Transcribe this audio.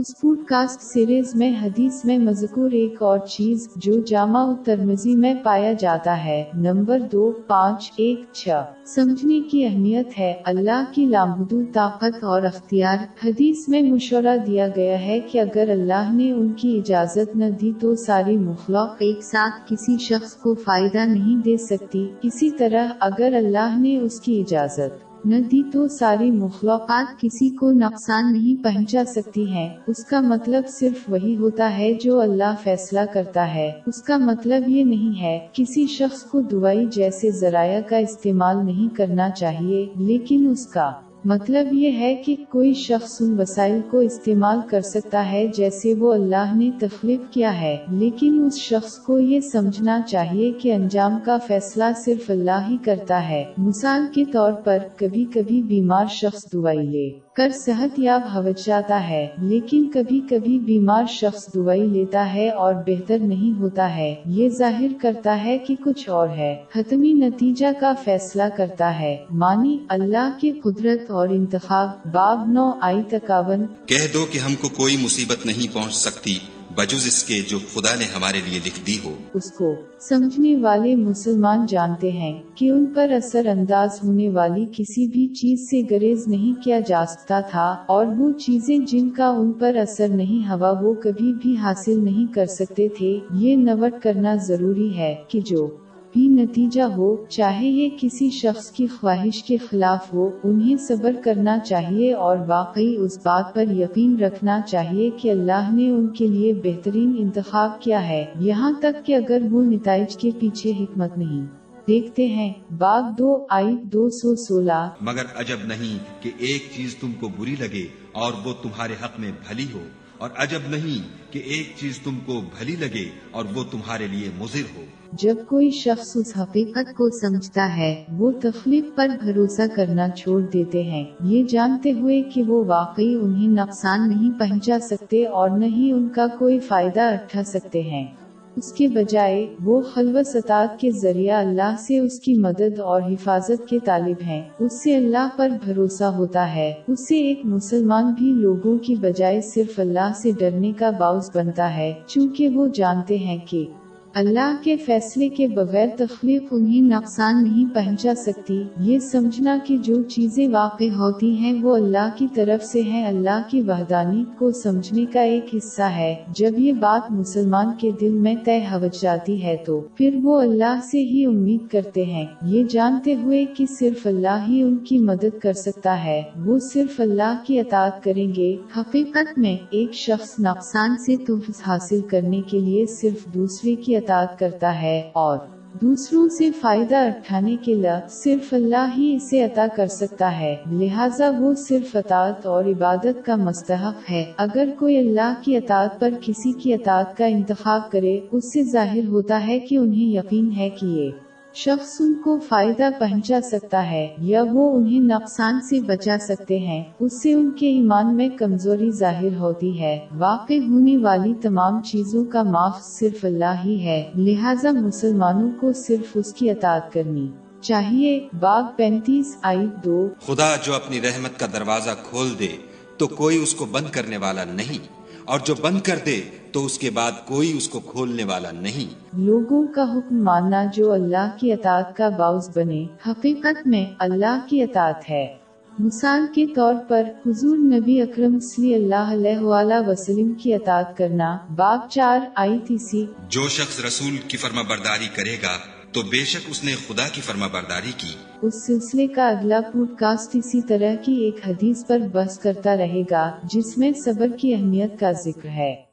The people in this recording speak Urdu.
اس پوڈ کاسٹ سیریز میں حدیث میں مذکور ایک اور چیز جو جامع ترمزی میں پایا جاتا ہے، نمبر دو، پانچ، ایک، چھ۔ سمجھنے کی اہمیت ہے، اللہ کی لامحدود طاقت اور اختیار۔ حدیث میں مشورہ دیا گیا ہے کہ اگر اللہ نے ان کی اجازت نہ دی تو ساری مخلوق ایک ساتھ کسی شخص کو فائدہ نہیں دے سکتی۔ اسی طرح اگر اللہ نے اس کی اجازت نہ دی تو ساری مخلوقات کسی کو نقصان نہیں پہنچا سکتی ہیں اس کا مطلب صرف وہی ہوتا ہے جو اللہ فیصلہ کرتا ہے۔ اس کا مطلب یہ نہیں ہے کسی شخص کو دوائی جیسے ذرائع کا استعمال نہیں کرنا چاہیے، لیکن اس کا۔ مطلب یہ ہے کہ کوئی شخص ان وسائل کو استعمال کر سکتا ہے جیسے وہ اللہ نے تخلیق کیا ہے، لیکن اس شخص کو یہ سمجھنا چاہیے کہ انجام کا فیصلہ صرف اللہ ہی کرتا ہے۔ مثال کے طور پر، کبھی کبھی بیمار شخص دوائی لے۔ کر صحت یاب ہو جاتا ہے، لیکن کبھی کبھی بیمار شخص دوائی لیتا ہے اور بہتر نہیں ہوتا ہے۔ یہ ظاہر کرتا ہے کہ کچھ اور ہے۔ حتمی نتیجہ کا فیصلہ کرتا ہے۔ مانی اللہ کی قدرت اور انتخاب، باب نو آئی تکاون۔ کہہ دو کہ ہم کو کوئی مصیبت نہیں پہنچ سکتی۔ بجز اس کے جو خدا نے ہمارے لیے لکھ دی ہو۔ اس کو سمجھنے والے مسلمان جانتے ہیں کہ ان پر اثر انداز ہونے والی کسی بھی چیز سے گریز نہیں کیا جا سکتا تھا اور وہ چیزیں جن کا ان پر اثر نہیں ہوا وہ کبھی بھی حاصل نہیں کر سکتے تھے۔ یہ نوٹ کرنا ضروری ہے کہ جو بھی نتیجہ ہو، چاہے یہ کسی شخص کی خواہش کے خلاف ہو، انہیں صبر کرنا چاہیے اور واقعی اس بات پر یقین رکھنا چاہیے کہ اللہ نے ان کے لیے بہترین انتخاب کیا ہے۔ یہاں تک کہ اگر وہ نتائج کے پیچھے حکمت نہیں۔ دیکھتے ہیں، باغ دو آئی دو سو سولہ۔ مگر عجب نہیں کہ ایک چیز تم کو بری لگے اور وہ تمہارے حق میں بھلی ہو۔ اور عجب نہیں کہ ایک چیز تم کو بھلی لگے اور وہ تمہارے لیے مضر ہو۔ جب کوئی شخص اس حقیقت کو سمجھتا ہے، وہ تخلیق پر بھروسہ کرنا چھوڑ دیتے ہیں۔ یہ جانتے ہوئے کہ وہ واقعی انہیں نقصان نہیں پہنچا سکتے اور نہ ہی ان کا کوئی فائدہ اٹھا سکتے ہیں۔ اس کے بجائے وہ خلوت ستاد کے ذریعہ اللہ سے اس کی مدد اور حفاظت کے طالب ہیں۔ اس سے اللہ پر بھروسہ ہوتا ہے۔ اس سے ایک مسلمان بھی لوگوں کی بجائے صرف اللہ سے ڈرنے کا باعث بنتا ہے، چونکہ وہ جانتے ہیں کہ اللہ کے فیصلے کے بغیر تخلیق انہیں نقصان نہیں پہنچا سکتی۔ یہ سمجھنا کہ جو چیزیں واقع ہوتی ہیں وہ اللہ کی طرف سے ہیں، اللہ کی وحدانی کو سمجھنے کا ایک حصہ ہے۔ جب یہ بات مسلمان کے دل میں طے ہو جاتی ہے تو پھر وہ اللہ سے ہی امید کرتے ہیں۔ یہ جانتے ہوئے کہ صرف اللہ ہی ان کی مدد کر سکتا ہے۔ وہ صرف اللہ کی اطاعت کریں گے۔ حقیقت میں ایک شخص نقصان سے تحفظ حاصل کرنے کے لیے صرف دوسرے کی اطاعت کرتا ہے اور دوسروں سے فائدہ اٹھانے کے لیے صرف اللہ ہی اسے عطا کر سکتا ہے۔ لہٰذا وہ صرف اطاعت اور عبادت کا مستحق ہے۔ اگر کوئی اللہ کی اطاعت پر کسی کی اطاعت کا انتخاب کرے، اس سے ظاہر ہوتا ہے کہ انہیں یقین ہے کہ یہ شخص ان کو فائدہ پہنچا سکتا ہے یا وہ انہیں نقصان سے بچا سکتے ہیں، اس سے ان کے ایمان میں کمزوری ظاہر ہوتی ہے۔ واقع ہونے والی تمام چیزوں کا معاف صرف اللہ ہی ہے، لہٰذا مسلمانوں کو صرف اس کی اطاعت کرنی چاہیے۔ باغ پینتیس آئی دو۔ خدا جو اپنی رحمت کا دروازہ کھول دے، تو کوئی اس کو بند کرنے والا نہیں۔ اور جو بند کر دے تو اس کے بعد کوئی اس کو کھولنے والا نہیں۔ لوگوں کا حکم ماننا جو اللہ کی اطاعت کا باعث بنے حقیقت میں اللہ کی اطاعت ہے۔ مثال کے طور پر حضور نبی اکرم صلی اللہ علیہ وآلہ وسلم کی اطاعت کرنا باب چار آئی تھی سی جو شخص رسول کی فرما برداری کرے گا تو بے شک اس نے خدا کی فرما برداری کی۔ اس سلسلے کا اگلا پوڈ کاسٹ اسی طرح کی ایک حدیث پر بس کرتا رہے گا، جس میں صبر کی اہمیت کا ذکر ہے۔